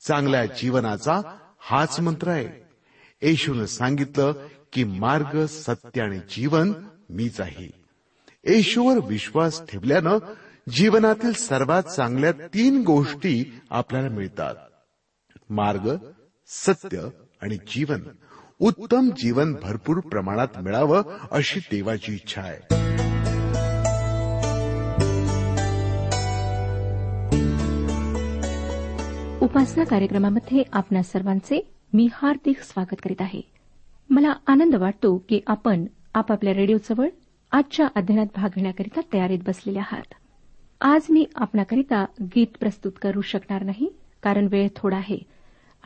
चांगल्या जीवनाचा हाच मंत्र आहे. येशून सांगितलं की मार्ग सत्य आणि जीवन मीच आहे. येशूवर विश्वास ठेवल्यानं जीवनातील सर्वात चांगल्या तीन गोष्टी आपल्याला मिळतात. मार्ग सत्य आणि जीवन. उत्तम जीवन भरपूर प्रमाणात मिळावं अशी देवाची इच्छा आहे. उपासना कार्यक्रमामध्ये आपणा सर्वांचे मी हार्दिक स्वागत करीत आहे. मला आनंद वाटतो की आपण आपापल्या रेडिओजवळ आजच्या अध्ययनात भाग घेण्याकरिता तयारीत बसलेले आहात. आज मी आपणाकरिता गीत प्रस्तुत करू शकणार नाही कारण वेळ थोडा आहे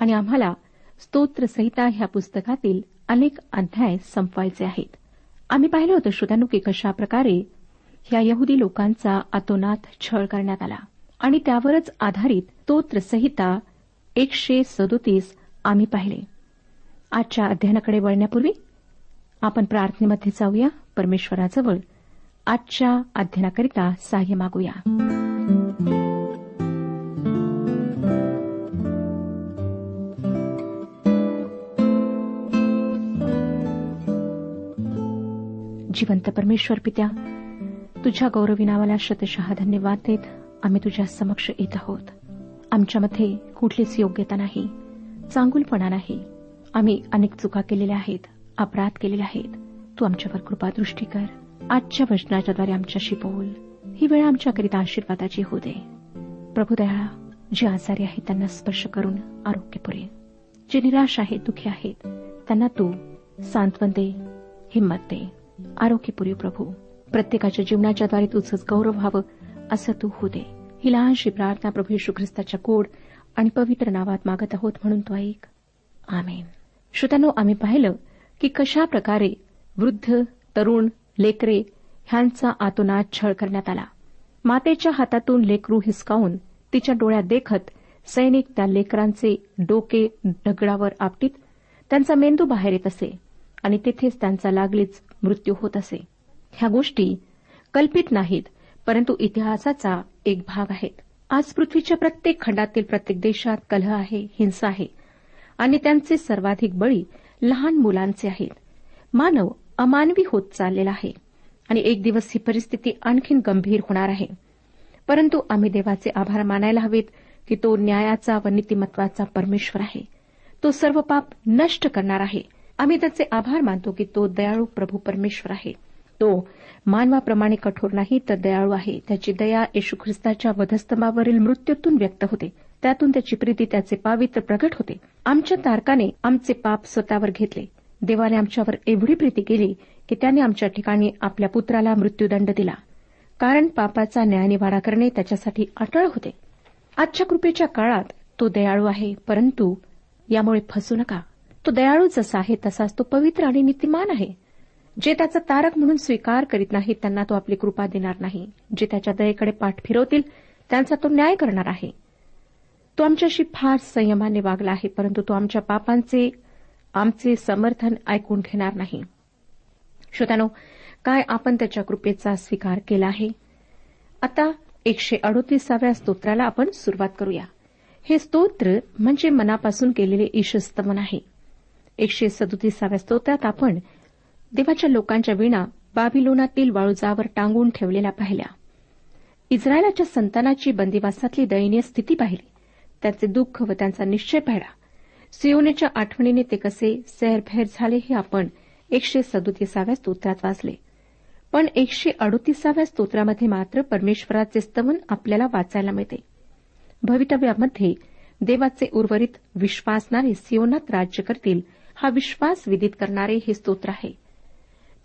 आणि आम्हाला स्तोत्रसहिता ह्या पुस्तकातील अनेक अध्याय संपवायचे आहेत. आम्ही पाहिलं होतं श्रोत्यानु की कशा प्रकारे ह्या यहुदी लोकांचा अतोनात छळ करण्यात आला. आणि त्यावरच आधारित स्तोत्रसंहिता एकशे सदोतीस आम्ही पाहिले. आजच्या अध्ययनाकडे वळण्यापूर्वी आपण प्रार्थनेमध्ये जाऊया. परमेश्वराजवळ आजच्या अध्ययनाकरिता सहाय्य मागूया. जिवंत परमेश्वर पित्या तुझ्या गौरवी नावाला शतशः धन्यवाद देत आम्ही तुझ्या समक्ष येत आहोत. आमच्यामध्ये कुठलीच योग्यता नाही. चांगुलपणा नाही. आम्ही अनेक चुका केलेल्या आहेत अपराध केलेले आहेत. तू आमच्यावर कृपादृष्टी कर. आजच्या वचनाच्याद्वारे आमच्याशी बोल. ही वेळ आमच्याकरिता आशीर्वादाची होऊ दे. प्रभू दयाळा जे आजारी आहेत त्यांना स्पर्श करून आरोग्य पुरे. जे निराश आहेत दुःखी आहेत त्यांना तू सांत्वन दे हिंमत दे. आरोग्य पुरे प्रभू. प्रत्येकाच्या जीवनाच्याद्वारे तुझंच गौरव व्हावं असं तू होऊ दे. ही लहानशी प्रार्थना प्रभू येशू ख्रिस्ताच्या कोड आणि पवित्र नावात मागत आहोत म्हणून तो ऐक. आमेन. श्रोत्यानो आम्ही पाहिलं की कशा प्रकारे वृद्ध तरुण लेकरे ह्यांचा आतोनात छळ करण्यात आला. मातेच्या हातातून लेकरू हिसकावून तिच्या डोळ्यात देखत सैनिक त्या लेकरांचे डोके दगडावर आपटीत त्यांचा मेंदू बाहेर येत असे आणि तिथेच त्यांचा लागलीच मृत्यू होत असे. ह्या गोष्टी कल्पित नाहीत परंतु इतिहासाचा एक भाग आहेत. आज पृथ्वीच्या प्रत्येक खंडातील प्रत्येक देशात कलह आहे हिंसा आहे. आणि त्यांचे सर्वाधिक बळी लहान मुलांचे आहेत. मानव अमानवी होत चाललेला आहे. आणि एक दिवस ही परिस्थिती आणखीन गंभीर होणार आहे. परंतु आम्ही देवाचे आभार मानायला हवेत की तो न्यायाचा व नीतिमत्वाचा परमेश्वर आहे. तो सर्व पाप नष्ट करणार आहे. आम्ही त्याचे आभार मानतो की तो दयाळू प्रभू परमेश्वर आहे. तो मानवाप्रमाणे कठोर नाही तर दयाळू आहे. त्याची दया येशू ख्रिस्ताच्या वधस्तंभावरील मृत्यूतून व्यक्त होते. त्यातून त्याची प्रीती त्याचे पावित्र प्रगट होते. आमच्या तारकाने आमचे पाप स्वतःवर घेतले. देवाने आमच्यावर एवढी प्रीती केली की त्याने आमच्या ठिकाणी आपल्या पुत्राला मृत्यूदंड दिला. कारण पापाचा न्यायनिवाडा करणे त्याच्यासाठी अटळ होते. आजच्या कृपेच्या काळात तो दयाळू आहे परंतु यामुळे फसू नका. तो दयाळू जसा आहे तसाच तो पवित्र आणि नीतिमान आहे. जे त्याचा तारक म्हणून स्वीकार करीत नाहीत त्यांना तो आपली कृपा देणार नाही. जे त्याच्या दयेकडे पाठ फिरवतील त्यांचा तो न्याय करणार आहे. तो आमच्याशी फार संयमाने वागला आहे परंतु तो आमच्या पापांचे आमचे समर्थन ऐकून घेणार नाही. श्रोत्यानो काय आपण त्याच्या कृपेचा स्वीकार केला आहे? आता एकशे अडोतीसाव्या स्तोत्राला आपण सुरुवात करूया. हे स्तोत्र म्हणजे मनापासून केलेले ईशस्तमन आहे. एकशे सदोतीसाव्या स्तोत्रात आपण देवाच्या लोकांच्या विणा बाबिलोनातील वाळूजावर टांगून ठेवलेल्या पाहिल्या. इस्रायलाच्या संतानाची बंदिवासातली दयनीय स्थिती पाहिली. त्यांचे दुःख व त्यांचा निश्चय पाहिला. सियोनेच्या आठवणीने ते कसे सैरभैर झाले हे आपण एकशे सदोतीसाव्या स्तोत्रात वाचले. पण एकशे अडोतीसाव्या स्तोत्रामध्ये मात्र परमेश्वराचे स्तवन आपल्याला वाचायला मिळते. भवितव्यामध्ये देवाचे उर्वरित विश्वासणारे सियोनात राज्य करतील हा विश्वास विदित करणारे हे स्तोत्र आहे.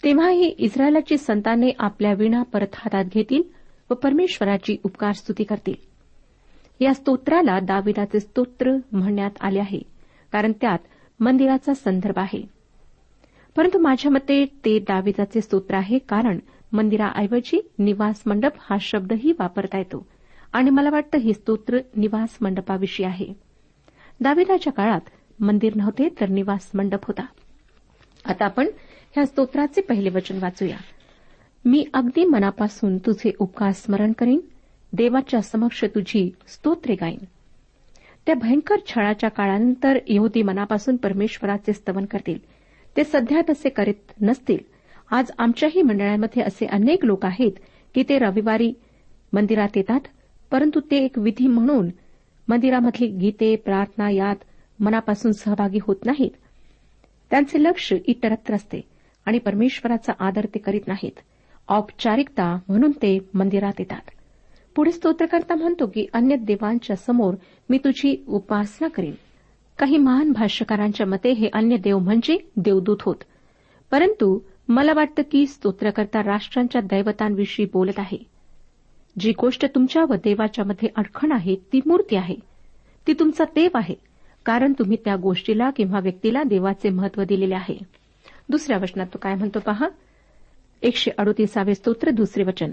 तेव्हाही इस्रायलाची संताने आपल्या विणा परत हातात घेतील व परमेश्वराची उपकार स्तुती करतील. या स्तोत्राला दाविदाचे स्तोत्र म्हणण्यात आले आहे कारण त्यात मंदिराचा संदर्भ आहे. परंतु माझ्या मते ते दाविदाचे स्तोत्र आहे कारण मंदिराऐवजी निवास मंडप हा शब्दही वापरता येतो आणि मला वाटतं हे स्तोत्र निवास मंडपाविषयी आहे. दाविदाच्या काळात मंदिर नव्हते तर निवास मंडप होता. आता आपण ह्या स्तोत्राचे पहिले वचन वाचूया. मी अगदी मनापासून तुझे उपकार स्मरण करीन देवाच्या समक्ष तुझी स्तोत्रे गाईन. त्या भयंकर छळाच्या काळानंतर यहुदी मनापासून परमेश्वराचे स्तवन करतील. ते सध्या तसे करीत नसतील. आज आमच्याही मंडळांमध्ये असे अनेक लोक आहेत की ते रविवारी मंदिरात येतात परंतु ते एक विधी म्हणून मंदिरामधली गीते प्रार्थना यात मनापासून सहभागी होत नाहीत. त्यांचे लक्ष इतरत्र असते. आणि परमेश्वराचा आदर ते करीत नाहीत. औपचारिकता म्हणून ते मंदिरात येतात. पुढे स्तोत्रकर्ता म्हणतो की अन्य देवांच्या समोर मी तुझी उपासना करीन. काही महान भाष्यकारांच्या मते हे अन्य देव म्हणजे देवदूत होत. परंतु मला वाटतं की स्तोत्रकर्ता राष्ट्रांच्या दैवतांविषयी बोलत आहे. जी गोष्ट तुमच्या व देवाच्या मध्ये अडखण आहे ती मूर्ती आहे. ती तुमचा देव आहे कारण तुम्ही त्या गोष्टीला किंवा व्यक्तीला देवाचे महत्त्व दिलेले आहे. दुसऱ्या वचनात तो काय म्हणतो पहा? एकशे अडोतीसावे स्तोत्र दुसरे वचन.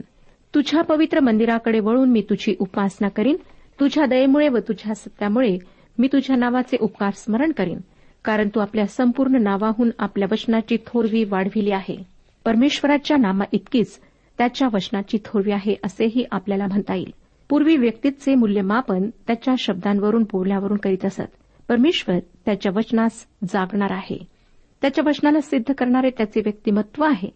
तुझ्या पवित्र मंदिराकडे वळून मी तुझी उपासना करीन. तुझ्या दयेमुळे व तुझ्या सत्यामुळे मी तुझ्या नावाचे उपकार स्मरण करीन. कारण तू आपल्या संपूर्ण नावाहून आपल्या वचनाची थोरवी वाढविली आहे. परमेश्वराच्या नामा इतकीच त्याच्या वचनाची थोरवी आहे असेही आपल्याला म्हणता येईल. पूर्वी व्यक्तीचे मूल्यमापन त्याच्या शब्दांवरून बोलण्यावरून करीत असत. परमेश्वर त्याच्या वचनास जागणार आहे. त्याच्या वचनाला सिद्ध करणारे त्याचे व्यक्तिमत्व आहे.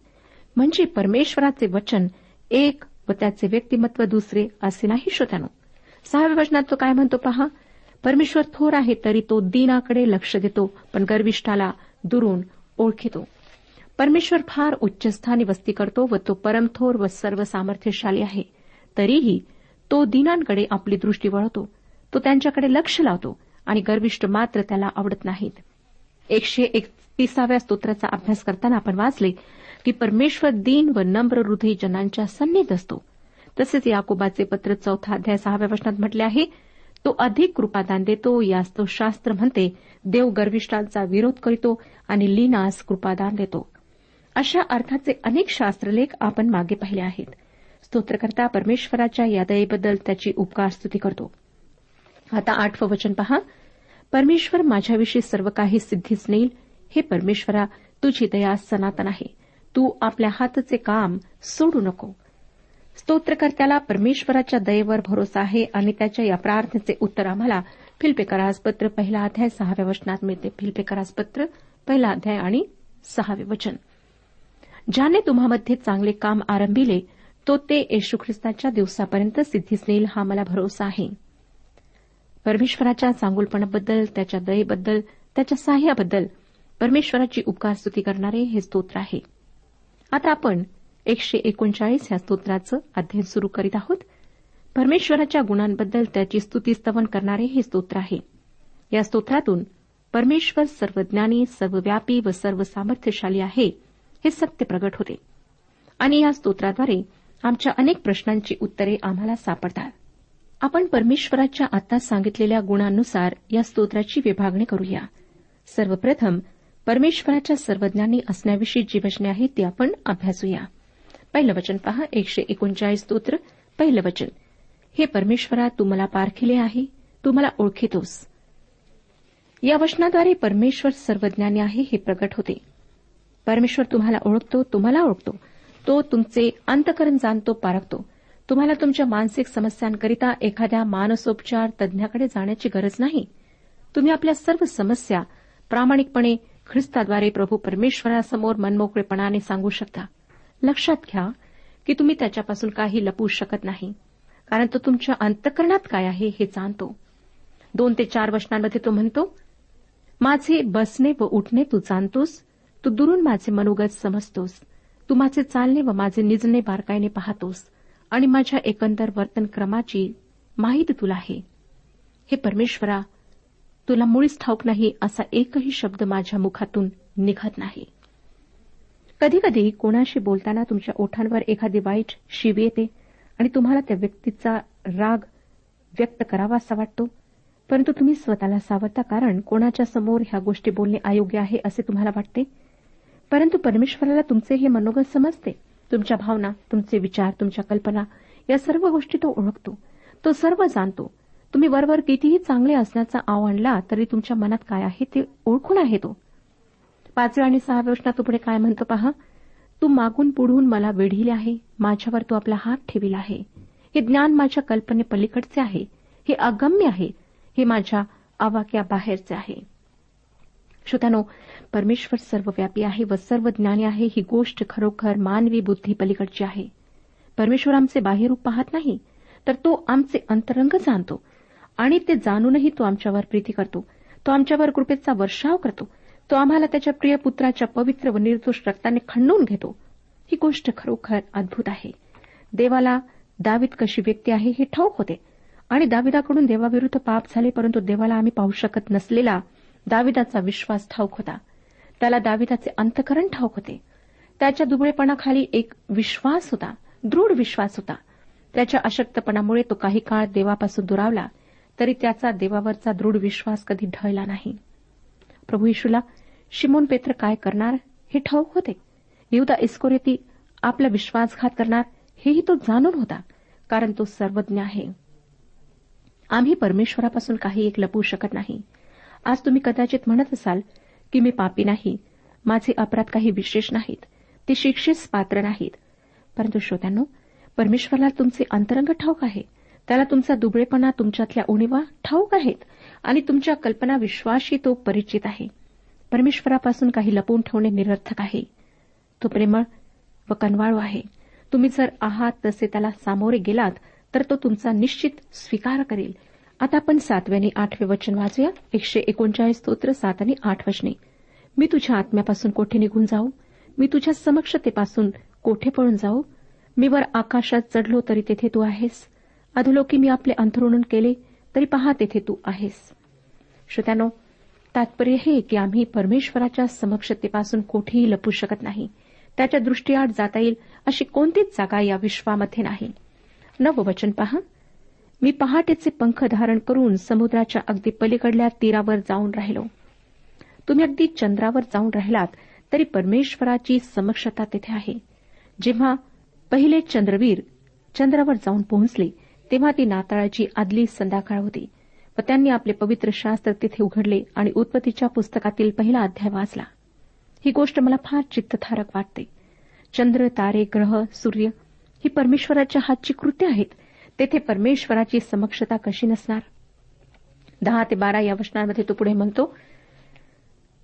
म्हणजे परमेश्वराचे वचन एक व त्याचे व्यक्तिमत्व दुसरे असे नाही श्रोत्यानो. सहाव्या वचनात तो काय म्हणतो पहा? परमेश्वर थोर आहे तरी तो दिनाकडे लक्ष देतो पण गर्विष्ठाला दुरून ओळखितो. परमेश्वर फार उच्चस्थानी वस्ती करतो व तो परमथोर व सर्व सामर्थ्यशाली आहे. तरीही तो दिनांकडे आपली दृष्टी वळवतो तो त्यांच्याकडे लक्ष लावतो आणि गर्विष्ठ मात्र त्याला आवडत नाहीत. एकशे एक तिसाव्या स्तोत्राचा अभ्यास करताना आपण वाचले की परमेश्वर दीन व नम्र हृदय जनांच्या सन्नीत असतो. तसेच याकोबाचे पत्र चौथा अध्याय सहाव्या वचनात म्हटले आहे तो अधिक कृपादान देतो यास तो शास्त्र म्हणते देव गर्विष्ठांचा विरोध करीतो आणि लीनास कृपादान देतो. अशा अर्थाचे अनेक शास्त्रलेख आपण मागे पाहिले आहेत. स्तोत्रकर्ता परमेश्वराच्या या दयेबद्दल त्याची उपकार स्तुती करतो. आता आठवं वचन पहा. परमेश्वर माझ्याविषयी सर्व काही सिद्धीच नेईल हे परमेश्वरा तुझी दया सनातन आहे. तू आपल्या हातचे काम सोडू नको. स्तोत्रकर्त्याला परमेश्वराच्या दयेवर भरोसा आहे आणि त्याच्या या प्रार्थनेचे उत्तर आम्हाला फिल्पेकरासपत्र पहिला अध्याय सहाव्या वचनात मिळते. फिल्पेकरासपत्र पहिला अध्याय आणि सहावे वचन. ज्याने तुम्हामध्ये चांगले काम आरंभिले तो ते येशू ख्रिस्ताच्या दिवसापर्यंत सिद्धीस नेईल हा मला भरोसा आहे. परमेश्वराच्या चांगुलपणाबद्दल त्याच्या दयेबद्दल त्याच्या साह्याबद्दल परमेश्वराची उपकार स्तुती करणारे हे स्तोत्र आहे. आता आपण एकशे एकोणचाळीस या स्तोत्राचं अध्ययन सुरू करीत आहोत. परमेश्वराच्या गुणांबद्दल त्याची स्तुती स्तवन करणारे हे स्तोत्र आहे. या स्तोत्रातून परमेश्वर सर्वज्ञानी सर्वव्यापी व सर्व सामर्थ्यशाली आहे हे सत्य प्रगट होते. आणि या स्तोत्राद्वारे आमच्या अनेक प्रश्नांची उत्तरे आम्हाला सापडतात. आपण परमेश्वराच्या आता सांगितलेल्या गुणांनुसार या स्तोत्राची विभागणी करूया. सर्वप्रथम परमेश्वराच्या सर्वज्ञानी असण्याविषयी जी वचने आहेत ती आपण अभ्यासूया. पहिलं वचन पहा एकशे एकोणचाळीस स्तोत्र. पहिलं वचन हे परमेश्वरा तू मला पारखिले आहे तू मला ओळखितोस. या वचनाद्वारे परमेश्वर सर्वज्ञानी आहे हे प्रगट होते. परमेश्वर तुम्हाला ओळखतो तुम्हाला ओळखतो. तो तुमचे अंतकरण जाणतो पारखतो. तुम्हाला तुमच्या मानसिक समस्यांकरिता एखाद्या मानसोपचार तज्ञाकडे जाण्याची गरज नाही. तुम्ही आपल्या सर्व समस्या प्रामाणिकपणे ख्रिस्ताद्वारे प्रभू परमेश्वरासमोर मनमोकळेपणाने सांगू शकता. लक्षात घ्या की तुम्ही त्याच्यापासून काही लपवू शकत नाही कारण तो तुमच्या अंतकरणात काय आहे हे जाणतो. दोन ते चार वचनांमध्ये तो म्हणतो माझे बसणे व उठणे तू जाणतोस तू दुरून माझे मनोगत समजतोस तू माझे चालणे व माझे निजणे बारकाईने पाहतोस आणि माझ्या एकंदर वर्तनक्रमाची माहिती तुला आहे. हे परमेश्वरा तुला मुळीच ठाऊक नाही असा एकही शब्द माझ्या मुखातून निघत नाही. कधीकधी कोणाशी बोलताना तुमच्या ओठांवर एखादी वाईट शिवी येते आणि तुम्हाला त्या व्यक्तीचा राग व्यक्त करावा असा वाटतो. परंतु तुम्ही स्वतःला सावरता कारण कोणाच्या समोर ह्या गोष्टी बोलणे अयोग्य आहे असे तुम्हाला वाटते? परंतु परमेश्वराला तुमचे हे मनोगत समजते. तुमच्या भावना तुमचे विचार तुमच्या कल्पना या सर्व गोष्टी तो ओळखतो. तो सर्व जाणतो. तुम्ही वरवर कितीही चांगले असण्याचा आव आणला तरी तुमच्या मनात काय आहे ते ओळखून आहे तो. पाचव्या आणि सहाव्या वर्षात तो पुढे काय म्हणतो पहा? तू मागून पुढून मला वेढिले आहे माझ्यावर तू आपला हात ठेविला आहे. हे ज्ञान माझ्या कल्पने पलीकडचे आहे हे अगम्य आहे हे माझ्या आवाक्या बाहेरचे आहे. श्रोत्यानो परमेश्वर सर्वव्यापी आहे व सर्व ज्ञानी आहे ही गोष्ट खरोखर मानवी बुद्धी पलीकडची आहे. परमेश्वर आमचे बाहेरूप पाहत नाही तर तो आमचे अंतरंग जाणतो. आणि ते जाणूनही तो आमच्यावर प्रीती करतो. तो आमच्यावर कृपेचा वर्षाव करतो. तो आम्हाला त्याच्या प्रिय पुत्राच्या पवित्र व निर्दोष रक्ताने खंडून घेतो. ही गोष्ट खरोखर अद्भुत आहे. देवाला दावीद कशी व्यक्ती आहे हे ठाऊक होते. आणि दाविदाकडून देवाविरुद्ध पाप झाले परंतु देवाला आम्ही पाहू शकत नसलेला दाविदाचा विश्वास ठाऊक होता. त्याला दाविदाचे अंतकरण ठाऊक होते. त्याच्या दुबळेपणाखाली एक विश्वास होता. दृढ विश्वास होता. त्याच्या अशक्तपणामुळे तो काही काळ देवापासून दुरावला. तरी त्याचा देवावरचा दृढ विश्वास कधी ढळला नाही. प्रभू येशूला शिमोन पेत्र काय करणार? हे ठाऊक होते. युदा इस्कोरेती आपला विश्वासघात करणार हेही तो जाणून होता कारण तो सर्वज्ञ आहे. आम्ही परमेश्वरापासून काही एक लपवू शकत नाही. आज तुम्ही कदाचित म्हणत असाल की मी पापी नाही माझे अपराध काही विशेष नाहीत ते शिक्षेस पात्र नाहीत. परंतु श्रोत्यांनो परमेश्वराला तुमचे अंतरंग ठाऊक आहे. त्याला तुमचा दुबळेपणा तुमच्यातल्या उणीवा ठाऊक आहेत आणि तुमच्या कल्पना विश्वासशी तो परिचित आहे. परमेश्वरापासून काही लपवून ठेवणे निरर्थक आहे. तो प्रेमळ व कनवाळू आहे. तुम्ही जर आहात तसे त्याला सामोरे गेलात तर तो तुमचा निश्चित स्वीकार करेल. आता आपण सातव्याने आठवे वचन वाचूया. एकशे एकोणचाळीस स्तोत्र सात आणि आठ वचने. मी तुझ्या आत्म्यापासून कोठे निघून जाऊ? मी तुझ्या समक्षतेपासून कोठे पळून जाऊ? मी वर आकाशात चढलो तरी तेथे तू आहेस. अधोलोकी मी आपले अंथरुण केले तरी पहा तेथे तू आहेस. श्रोत्यानो तात्पर्य हे की आम्ही परमेश्वराच्या समक्षतेपासून कोठेही लपू शकत नाही. त्याच्या दृष्टीआड जाता येईल अशी कोणतीच जागा या विश्वामध्ये नाही. नववचन पहा. मी पहाटेचे पंख धारण करून समुद्राच्या अगदी पलीकडल्या तीरावर जाऊन राहिलो. तुम्ही अगदी चंद्रावर जाऊन राहिलात तरी परमेश्वराची समक्षता तेथे आहे. जेव्हा पहिले चंद्रवीर चंद्रावर जाऊन पोहोचले तेव्हा ती नाताळाची आदली संध्याकाळ होती. व त्यांनी आपले पवित्र शास्त्र तिथे उघडले आणि उत्पत्तीच्या पुस्तकातील पहिला अध्याय वाचला. ही गोष्ट मला फार चित्तथारक वाटते. चंद्र तारे ग्रह सूर्य ही परमेश्वराच्या हातची कृत्य आहेत. तेथे परमेश्वराची समक्षता कशी नसणार? दहा ते बारा या वचनांमध्ये तो पुढे म्हणतो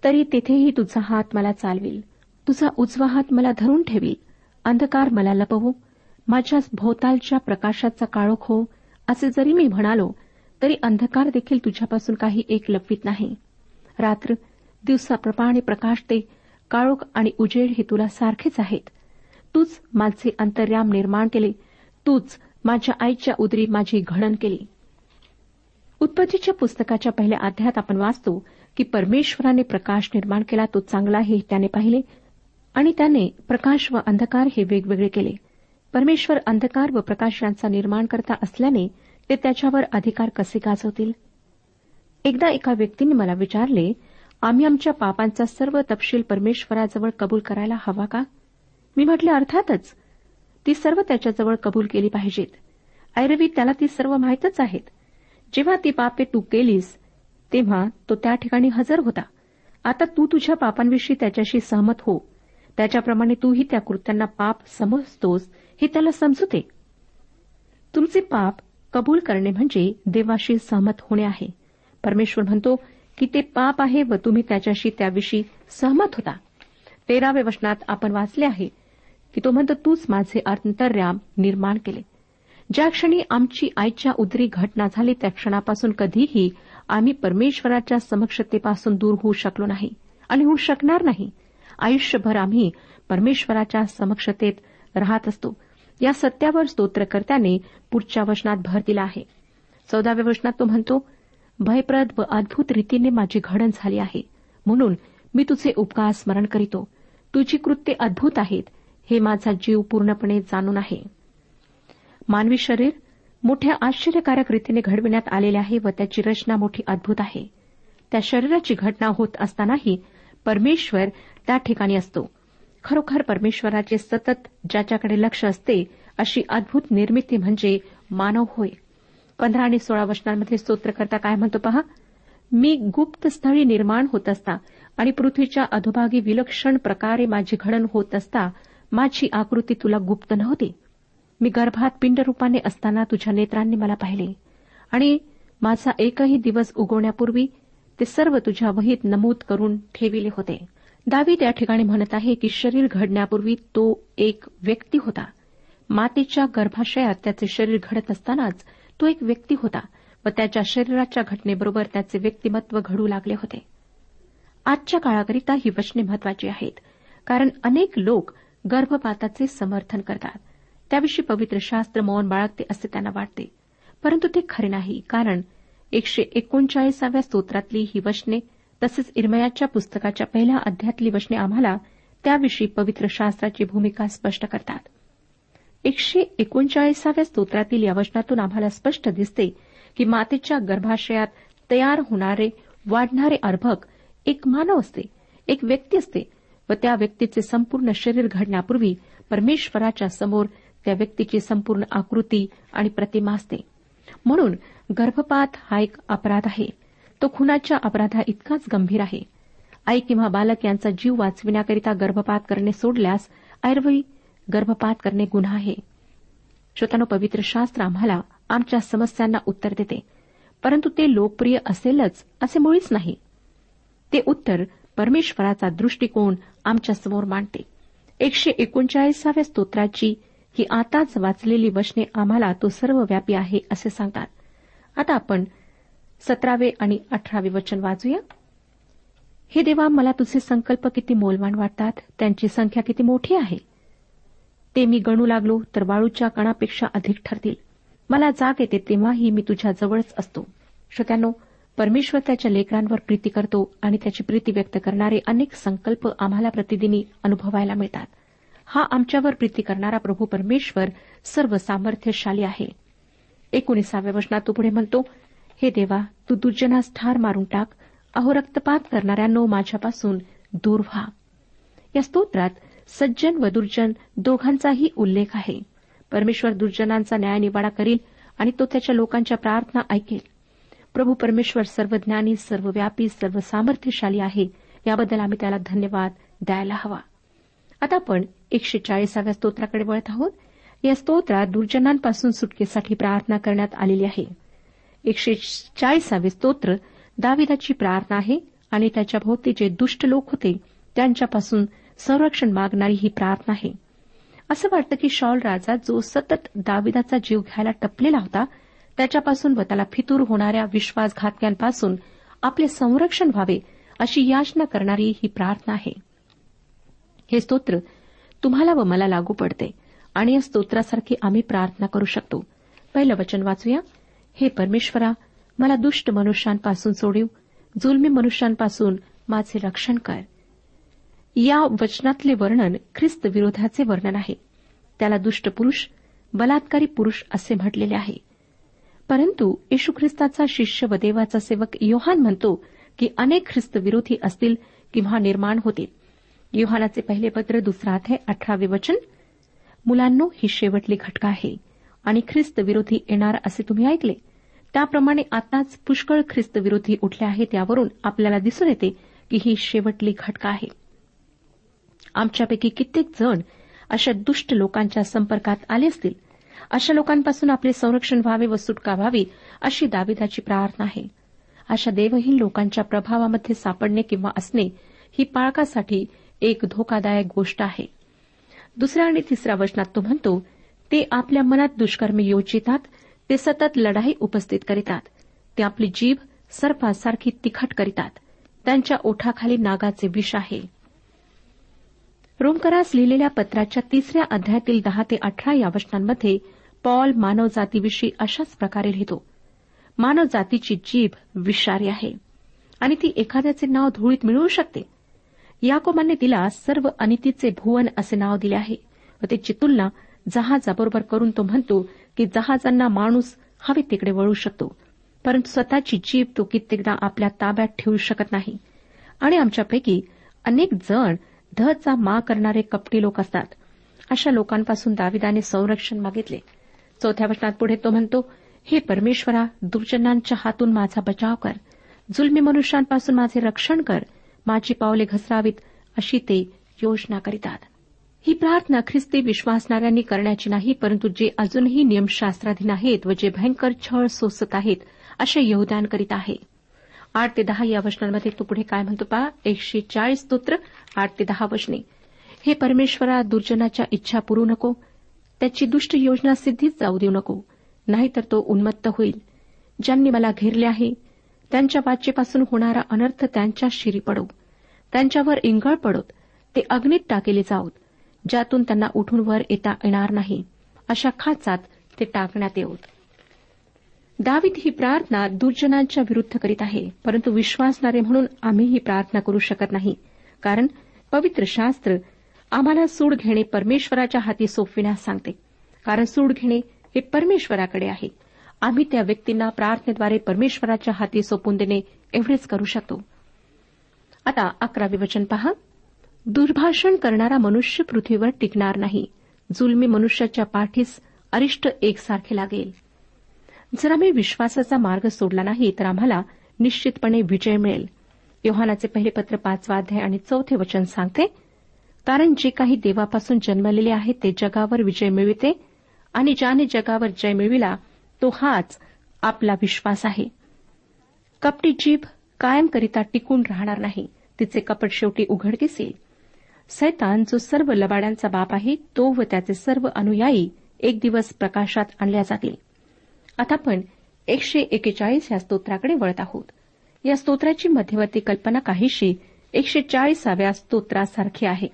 तरी तेथेही तुझा हात मला चालविल. तुझा उजवा हात मला धरून ठेवील. अंधकार मला लपवू. माझ्या भोवतालच्या प्रकाशाचा काळोख हो असे जरी मी म्हणालो तरी अंधकार देखील तुझ्यापासून काही एक लपवीत नाही. रात्र दिवसाप्रमाणे प्रकाशते काळोख आणि उजेड हे तुला सारखेच आहेत. तूच माझे अंतर्याम निर्माण केले तूच माझ्या आईच्या उदरी माझी घडण केली. उत्पत्तीच्या पुस्तकाच्या पहिल्या अध्यायात आपण वाचतो की परमेश्वराने प्रकाश निर्माण केला तो चांगला हे त्याने पाहिले आणि त्याने प्रकाश व अंधकार हे वेगवेगळे केले. परमेश्वर अंधकार व प्रकाश यांचा निर्माण करता असल्याने ते त्याच्यावर अधिकार कसे गाजवतील? एकदा एका व्यक्तीने मला विचारले आम्ही आमच्या पापांचा सर्व तपशील परमेश्वराजवळ कबूल करायला हवा का? मी म्हटले अर्थातच. ती सर्व त्याच्याजवळ कबूल केली पाहिजेत. ऐरवी त्याला ती सर्व माहीतच आहेत. जेव्हा ती पापे तू केलीस तेव्हा तो त्या ठिकाणी हजर होता. आता तू तुझ्या पापांविषयी त्याच्याशी सहमत हो. त्याच्याप्रमाणे तूही त्या कृत्यांना पाप समजतोस हे त्याला समजू दे तुमचे पाप कबूल करणे म्हणजे देवाशी सहमत होणे आहे. परमेश्वर म्हणतो की ते पाप आहे व तुम्ही त्याच्याशी त्याविषयी सहमत होता. तेराव्या वचनात आपण वाचले आहे की तो म्हणतो तूच माझे अंतर्याम निर्माण केले. ज्या क्षणी आमची आईच्या उदरी घटना झाली त्या क्षणापासून कधीही आम्ही परमेश्वराच्या समक्षतेपासून दूर होऊ शकलो नाही आणि होऊ शकणार नाही. आयुष्यभर आम्ही परमेश्वराच्या समक्षतेत राहत असतो. या सत्यावर स्तोत्रकर्त्याने पुढच्या वचनात भर दिला आहे. चौदाव्या वचनात तो म्हणतो भयप्रद व अद्भुत रीतीने माझी घडण झाली आहे. म्हणून मी तुझे उपकार स्मरण करीतो. तुझी कृत्ये अद्भुत आहेत. हे माझा जीव पूर्णपणे जाणून आहे. मानवी शरीर मोठ्या आश्चर्यकारक रीतीने घडविण्यात आलेले आहे व त्याची रचना मोठी अद्भुत आहे. त्या शरीराची घटना होत असतानाही परमेश्वर त्या ठिकाणी असतो. खरोखर परमेश्वराचे सतत ज्याच्याकडे लक्ष असते अशी अद्भुत निर्मिती म्हणजे मानव होय. पंधरा आणि सोळा वचनांमध्ये स्तोत्रकर्ता काय म्हणतो पहा? मी गुप्त स्थळी निर्माण होत असता आणि पृथ्वीच्या अधोभागी विलक्षण प्रकारे माझी घडण होत असता माझी आकृती तुला गुप्त नव्हती. मी गर्भात पिंडरूपाने असताना तुझ्या नेत्रांनी मला पाहिले. आणि माझा एकही दिवस उगवण्यापूर्वी ते सर्व तुझ्या वहीत नमूद करून ठेविले होते. दावीद या ठिकाणी म्हणत आहे की शरीर घडण्यापूर्वी तो एक व्यक्ती होता. मातेच्या गर्भाशयात त्याचे शरीर घडत असतानाच तो एक व्यक्ती होता व त्याच्या शरीराच्या घटनेबरोबर त्याचे व्यक्तिमत्व घडू लागले होते. आजच्या काळाकरिता ही वचने महत्वाची आहेत कारण अनेक लोक गर्भपाताचे समर्थन करतात. त्याविषयी पवित्र शास्त्र मौन बाळगते असे त्यांना वाटते. परंतु ते खरे नाही कारण एकशे एकोणचाळीसाव्या स्तोत्रातली ही वचने तसेच इरमयाच्या पुस्तकाच्या पहिल्या अध्यातली वचने आम्हाला त्याविषयी पवित्र शास्त्राची भूमिका स्पष्ट करतात. एकशे एकोणचाळीसाव्या स्तोत्रातील या वचनातून आम्हाला स्पष्ट दिसते की मातेच्या गर्भाशयात तयार होणारे वाढणारे अर्भक एक मानव असते एक व्यक्ती असते व त्या व्यक्तीचे संपूर्ण शरीर घडण्यापूर्वी परमेश्वराच्या समोर त्या व्यक्तीची संपूर्ण आकृती आणि प्रतिमा असते. म्हणून गर्भपात हा एक अपराध आहे. तो खुनाच्या अपराधा इतकाच गंभीर आहे. आई किंवा बालक यांचा जीव वाचविण्याकरिता गर्भपात करणे सोडल्यास ऐरवी गर्भपात करणे गुन्हा आहे. श्रोतानो पवित्र शास्त्र आम्हाला आमच्या समस्यांना उत्तर देते. परंतु ते लोकप्रिय असेलच असे मुळीच नाही. ते उत्तर परमेश्वराचा दृष्टिकोन आमच्यासमोर मांडते. एकशे एकोणचाळीसाव्या स्तोत्राची ही आताच वाचलेली वचने आम्हाला तो सर्व व्यापी आहे असे सांगतात. आता आपण सतरावे आणि अठरावे वचन वाचूया. हे देवा मला तुझे संकल्प किती मोलवान वाटतात. त्यांची संख्या किती मोठी आहे. ते मी गणू लागलो तर वाळूच्या कणापेक्षा अधिक ठरतील. मला जाग येते तेव्हाही मी तुझ्या जवळच असतो. श्रोत्यानो परमेश्वर त्याच्या लेकरांवर प्रीती करतो आणि त्याची प्रीती व्यक्त करणारे अनेक संकल्प आम्हाला प्रतिदिनी अनुभवायला मिळतात. हा आमच्यावर प्रीती करणारा प्रभू परमेश्वर सर्व सामर्थ्यशाली आहे. एकोणीसाव्या वचनात तो पुढे म्हणतो हे देवा तू दुर्जनास ठार मारून टाक. अहो रक्तपात करणाऱ्या नो माझ्यापासून दूर व्हा. या स्तोत्रात सज्जन व दुर्जन दोघांचाही उल्लेख आहे. परमेश्वर दुर्जनांचा न्यायनिवाडा करील आणि तो त्याच्या लोकांच्या प्रार्थना ऐकेल. प्रभू परमेश्वर सर्वज्ञानी सर्वव्यापी सर्व सामर्थ्यशाली आहे. याबद्दल आम्ही त्याला धन्यवाद द्यायला हवा. आता आपण एकशे चाळीसाव्या स्तोत्राकडे वळत आहोत. या स्तोत्रात दुर्जनांपासून सुटकेसाठी प्रार्थना करण्यात आलेली आहे. एकशे चाळीसावे स्तोत्र दाविदाची प्रार्थना आहे आणि त्याच्या भोवती जे दुष्ट लोक होते त्यांच्यापासून संरक्षण मागणारी ही प्रार्थना आहे. असं वाटतं की शॉल राजा जो सतत दाविदाचा जीव घ्यायला टपलेला होता त्याच्यापासून व त्याला फितूर होणाऱ्या विश्वासघातक्यांपासून आपले संरक्षण व्हावे अशी याचना करणारी ही प्रार्थना आहे. हे स्तोत्र तुम्हाला व मला लागू पडते आणि या स्तोत्रासारखी आम्ही प्रार्थना करू शकतो. पहिलं वचन वाचूया. हे परमेश्वरा मला दुष्ट मनुष्यांपासून सोडीव जुलमी मनुष्यांपासून माझे रक्षण कर. या वचनातले वर्णन ख्रिस्त विरोधाचे वर्णन आहे. त्याला दुष्ट पुरुष बलात्कारी पुरुष असे म्हटलेले आहे. परंतु येशू ख्रिस्ताचा शिष्य व देवाचा सेवक योहान म्हणतो की अनेक ख्रिस्त विरोधी असतील किंवा निर्माण होतील. योहानाचे पहिले पत्र दुसरा अध्याय अठरावे वचन. मुलांनो ही शेवटली घटका आहे आणि ख्रिस्त विरोधी येणार असे तुम्ही ऐकले. त्याप्रमाणे आताच पुष्कळ ख्रिस्तविरोधी उठले आहेत यावरून आपल्याला दिसून येते की ही शेवटली घटका आहे. आमच्यापैकी कित्येक जण अशा दुष्ट लोकांच्या संपर्कात आले असतील. अशा लोकांपासून आपले संरक्षण व्हावे व सुटका व्हावी अशी दाविदाची प्रार्थना आहे. अशा देवहीन लोकांच्या प्रभावामध्ये सापडणे किंवा असणे ही पाळकासाठी एक धोकादायक गोष्ट आहे. दुसऱ्या आणि तिसऱ्या वचनात तो म्हणतो ते आपल्या मनात दुष्कर्मी योजितात ते सतत लढाई उपस्थित करीतात. ते आपली जीभ सर्पासारखी तिखट करीतात. त्यांच्या ओठाखाली नागाचे विष आहे. रोमकरास लिहिलेल्या पत्राच्या तिसऱ्या अध्यायातील दहा ते अठरा या वचनांमध्ये पॉल मानवजातीविषयी अशाच प्रकारे लिहितो. मानवजातीची जीभ विषारी आहे. आणि ती एखाद्याचे नाव धुळीत मिळवू शकते. याकोबाने तिला सर्व अनितीचे भुवन असे नाव दिले आहे व त्याची तुलना जहाजाबरोबर करून तो म्हणतो की जहाजांना माणूस हवे तिकडे वळू शकतो. परंतु स्वतःची जीभ तो कित्येकदा आपल्या ताब्यात ठेवू शकत नाही. आणि आमच्यापैकी अनेक जण धचा मा करणारे कपटी लोक असतात. अशा लोकांपासून दाविदाने संरक्षण मागितले. चौथ्या वचनात पुढे तो म्हणतो हे परमेश्वरा दुर्जनांच्या हातून माझा बचाव कर. जुलमी मनुष्यांपासून माझे रक्षण कर. माझी पावले घसरावीत अशी ते योजना करीतात. ही प्रार्थना ख्रिस्ती विश्वासणाऱ्यांनी करण्याची नाही परंतु जे अजूनही नियमशास्त्राधीन आहेत व जे भयंकर छळ सोसत आहेत अशा योगदान करीत आहे. आठ ते दहा या वचनांमध्ये तो पुढे काय म्हणतो पहा? एकशे चाळीस स्तोत्र आठ ते दहा वचने. हे परमेश्वरा दुर्जनाच्या इच्छा पुरू नको त्याची दुष्ट योजना सिद्धीच जाऊ देऊ नको नाहीतर तो उन्मत्त होईल. ज्यांनी मला घेरले आहे त्यांच्या वाचेपासून होणारा अनर्थ त्यांच्या शिरी पडो त्यांच्यावर इंगळ पडोत ते अग्नीत टाकेले जाऊत ज्यातून त्यांना उठून वर येता येणार नाही. अशा खाचात ते टाकण्यात येऊत. दावीद ही प्रार्थना दुर्जनांच्या विरुद्ध करीत आहे परंतु विश्वासणारे म्हणून आम्ही ही प्रार्थना करू शकत नाही. कारण पवित्र शास्त्र आम्हाला सूड घेणे परमेश्वराच्या हाती सोपविण्यास सांगते. कारण सूड घेणे हे परमेश्वराकडे आहे. आम्ही त्या व्यक्तींना प्रार्थनेद्वारे परमेश्वराच्या हाती सोपून देणे एवढेच करू शकतो. आता अकरावे वचन पहा. दुर्भाषण करणारा मनुष्य पृथ्वीवर टिकणार नाही. जुलमी मनुष्याच्या पाठीस अरिष्ट एकसारखे लागेल. जर आम्ही विश्वासाचा मार्ग सोडला नाही तर आम्हाला निश्चितपणे विजय मिळेल. योहानाचे पहिले पत्र पाचवा अध्याय आणि चौथे वचन सांगते कारण जे काही देवापासून जन्मलेले आहे ते जगावर विजय मिळविते आणि ज्याने जगावर जय मिळविला तो हाच आपला विश्वास आहे. कपटी जीभ कायमकरिता टिकून राहणार नाही. तिचे कपट शेवटी उघडकीस येईल. सैतान जो सर्व लबाड्यांचा बाप आहे तो व त्याचे सर्व अनुयायी एक दिवस प्रकाशात आणल्या जातील. आता आपण एकशे एकेचाळीस या स्तोत्राकडे वळत आहोत. या स्तोत्राची मध्यवर्ती कल्पना काहीशी एकशे चाळीसाव्या स्तोत्रासारखी आहे.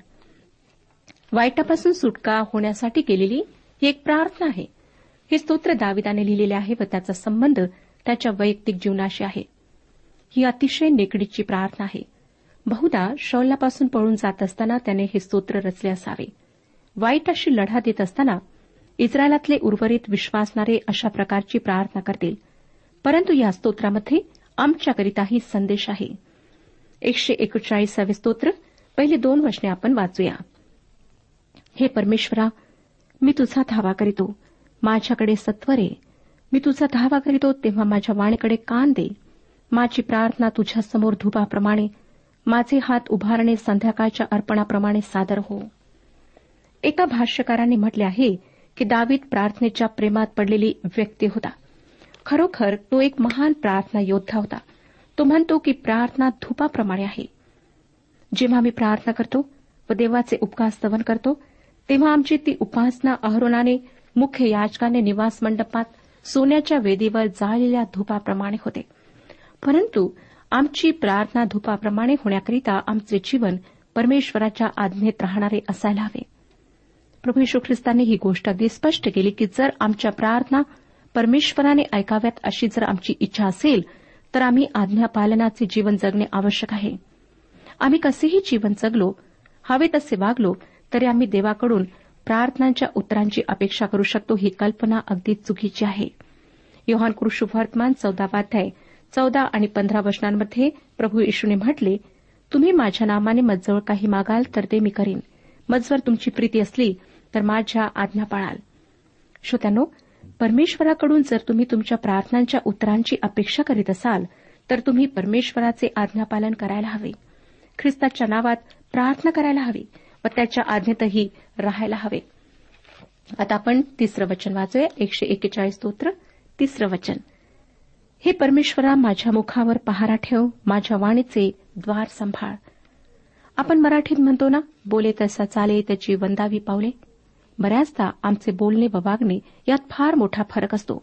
वाईटापासून सुटका होण्यासाठी केलेली ही एक प्रार्थना आहे. हे स्तोत्र दाविदाने लिहिलेले आहे व त्याचा संबंध त्याच्या वैयक्तिक जीवनाशी आहे. ही अतिशय निकडीची प्रार्थना आहे. बहुधा शौलापासून पळून जात असताना त्याने हे स्तोत्र रचले असावे. वाईटाशी लढा देत असताना इस्रायलातले उर्वरित विश्वासणारे अशा प्रकारची प्रार्थना करतील. परंतु या स्तोत्रामध्ये आमच्याकरिताही संदेश आहे. एकशे एकोचाळीसावे स्तोत्र पहिले दोन वचने आपण वाचूया. हे परमेश्वरा मी तुझा धावा करीतो. माझ्याकडे सत्वरे मी तुझा धावा करीतो तेव्हा माझ्या वाणीकडे कान दे. माझी प्रार्थना तुझ्यासमोर धुपाप्रमाणे माझे हात उभारणे संध्याकाळच्या अर्पणाप्रमाणे सादर हो. एका भाष्यकारांनी म्हटले आहे की दावीद प्रार्थनेच्या प्रेमात पडलेली व्यक्ती होता. खरोखर तो एक महान प्रार्थना योद्धा होता. तो म्हणतो की प्रार्थना धुपाप्रमाणे आहे. जेव्हा मी प्रार्थना करतो व देवाचे उपकार स्तवन करतो तेव्हा आमची ती उपासना अहरोनाने मुख्य याचकाने निवास मंडपात सोन्याच्या वेदीवर जाळलेल्या धुपाप्रमाणे होते. परंतु आमची प्रार्थना धुपाप्रमाणे होण्याकरिता आमचे जीवन परमेश्वराच्या आज्ञेत राहणारे असायला हवे. प्रभू यशू ख्रिस्तांनी ही गोष्ट अगदी स्पष्ट केली की जर आमच्या प्रार्थना परमेश्वराने ऐकाव्यात अशी जर आमची इच्छा असेल तर आम्ही आज्ञापालनाचे जीवन जगणे आवश्यक आहे. आम्ही कसेही जीवन जगलो हवे तसे वागलो तरी आम्ही देवाकडून प्रार्थनांच्या उत्तरांची अपेक्षा करू शकतो ही कल्पना अगदी चुकीची आहे. योहान कृषुवर्तमान चौदावाध्याय चौदा आणि पंधरा वचनांमध्ये प्रभू येशूने म्हटले तुम्ही माझ्या नामाने मजवळ काही मागाल तर ते मी करीन. मजवर तुमची प्रीती असली तर माझ्या आज्ञा पाळाल. श्रोत्यानो परमेश्वराकडून जर तुम्ही तुमच्या प्रार्थनांच्या उत्तरांची अपेक्षा करीत असाल तर तुम्ही परमेश्वराचे आज्ञापालन करायला हवे. ख्रिस्ताच्या नावात प्रार्थना करायला हवी व त्याच्या आज्ञेतही राहायला हवे. आता आपण तिसरं वचन वाचूया. एकशे एकेचाळीस स्तोत्र तिसरं वचन. हे परमेश्वरा माझ्या मुखावर पहारा ठेव माझ्या वाणीचे द्वार सांभाळ. आपण मराठीत म्हणतो ना बोले तसा चाले त्याची वंदावी पावले. बऱ्याचदा आमचे बोलणे व वागणे यात फार मोठा फरक असतो.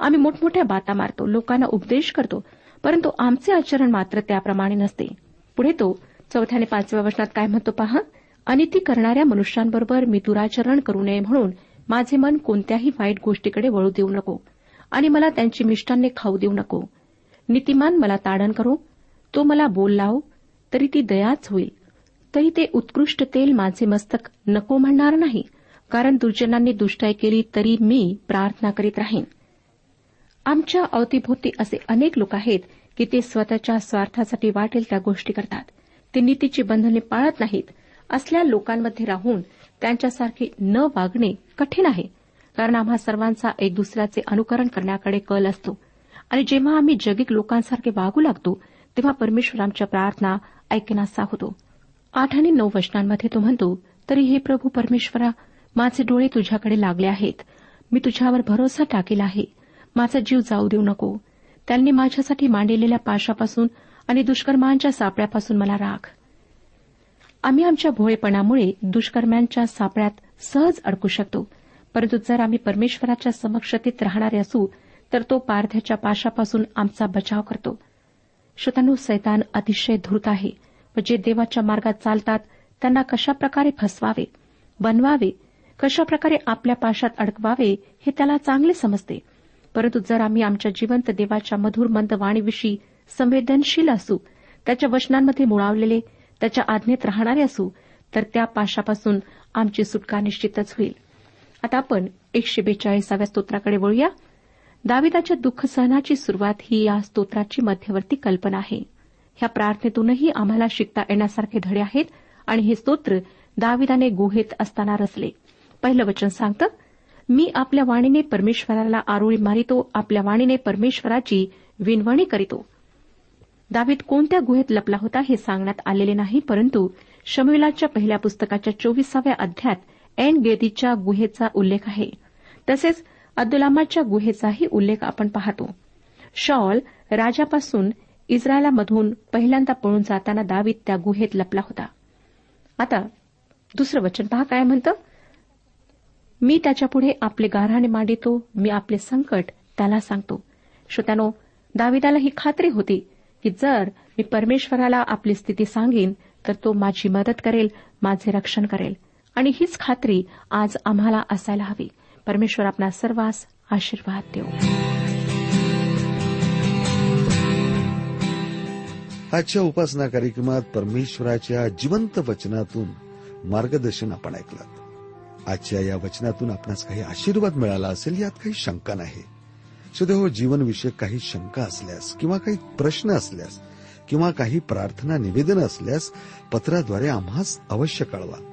आम्ही मोठमोठ्या बाता मारतो लोकांना उपदेश करतो परंतु आमचे आचरण मात्र त्याप्रमाणे नसते. पुढे तो चौथ्या आणि पाचव्या वचनात काय म्हणतो पहा? अनिती करणाऱ्या मनुष्यांबरोबर मी दुराचरण करू नये म्हणून माझे मन कोणत्याही वाईट गोष्टीकडे वळू देऊ नको. आणि मला त्यांची मिष्टांनी खाऊ देऊ नको. नीतिमान मला ताडण करो. तो मला बोल लाव. तरी ती दयाच होईल. तरी ते उत्कृष्ट तेल माझे मस्तक नको म्हणणार नाही कारण दुर्जनांनी दुष्टाई केली तरी मी प्रार्थना करीत राहीन. आमच्या अवतीभोवती असे अनेक लोक आहेत की ते स्वतःच्या स्वार्थासाठी वाटेल त्या गोष्टी करतात. ते नीतीची बंधने पाळत नाहीत. असल्या लोकांमध्ये राहून त्यांच्यासारखे न वागणे कठीण आहे. कारण आम्हा सर्वांचा एक दुसऱ्याचे अनुकरण करण्याकडे कल असतो. आणि जेव्हा आम्ही जगिक लोकांसारखे वागू लागतो तेव्हा परमेश्वर आमच्या प्रार्थना ऐकण्याचा होतो. आठ आणि नऊ वचनांमध्ये तो म्हणतो तरी हे प्रभू परमेश्वरा माझे डोळे तुझ्याकडे लागले आहेत. मी तुझ्यावर भरोसा टाकेला आहे. माझा जीव जाऊ देऊ नको. त्यांनी माझ्यासाठी मांडलेल्या पाशापासून आणि दुष्कर्मांच्या सापळ्यापासून मला राख. आम्ही आमच्या भोळेपणामुळे दुष्कर्म्यांच्या सापळ्यात सहज अडकू शकतो. परंतु जर आम्ही परमेश्वराच्या समक्षतेत राहणारे असू तर तो पारध्याच्या पाशापासून आमचा बचाव करतो. श्रोतांनो सैतान अतिशय धूर्त आहे व जे देवाच्या मार्गात चालतात त्यांना कशाप्रकारे फसवावे? बनवावे? कशाप्रकारे आपल्या पाशात अडकवावे हे त्याला चांगले समजते. परंतु जर आम्ही आमच्या जिवंत देवाच्या मधुर मंद वाणीविषयी संवेदनशील असू त्याच्या वचनांमध्ये मुळावलेले त्याच्या आज्ञेत राहणारे असू तर त्या पाशापासून आमची सुटका निश्चितच होईल. आता आपण एकशे बेचाळीसाव्या स्तोत्राकडे वळूया. दाविदाच्या दुःख सहनाची सुरुवात ही या स्तोत्राची मध्यवर्ती कल्पना आहे. ह्या प्रार्थनेतूनही आम्हाला शिकता येण्यासारखे धडे आहेत आणि हे स्तोत्र दाविदाने गुहेत असताना रचले. पहिलं वचन सांगतं मी आपल्या वाणीने परमेश्वराला आरोळी मारितो आपल्या वाणीने परमेश्वराची विनवणी करीतो. दावीद कोणत्या गुहेत लपला होता हे सांगण्यात आलेले नाही परंतु शमिलाच्या पहिल्या पुस्तकाच्या चोवीसाव्या अध्यात एन गेदीच्या गुहेचा उल्लेख आहे. तसेच अब्दुलामाच्या गुहेचाही उल्लेख आपण पाहतो. शॉल राजापासून इस्रायलामधून पहिल्यांदा पळून जाताना दावीत त्या गुहेत लपला होता. आता दुसरं वचन पहा काय म्हणतं? मी त्याच्यापुढे आपले गाराणे मांडितो मी आपले संकट त्याला सांगतो. श्रोत्यानो दाविदाला ही खात्री होती की जर मी परमेश्वराला आपली स्थिती सांगेन तर तो माझी मदत करेल माझे रक्षण करेल. आणि हीच खात्री आज आम्हाला असायला हवी. परमेश्वर आपला सर्वांस आशीर्वाद देऊ. आजच्या उपासना कार्यक्रमात परमेश्वराच्या जिवंत वचनातून मार्गदर्शन आपण ऐकलं. आजच्या या वचनातून आपणास काही आशीर्वाद मिळाला असेल यात काही शंका नाही. सुदैव जीवनविषयक काही शंका असल्यास किंवा काही प्रश्न असल्यास किंवा काही प्रार्थना निवेदन असल्यास पत्राद्वारे आम्हास अवश्य कळवा.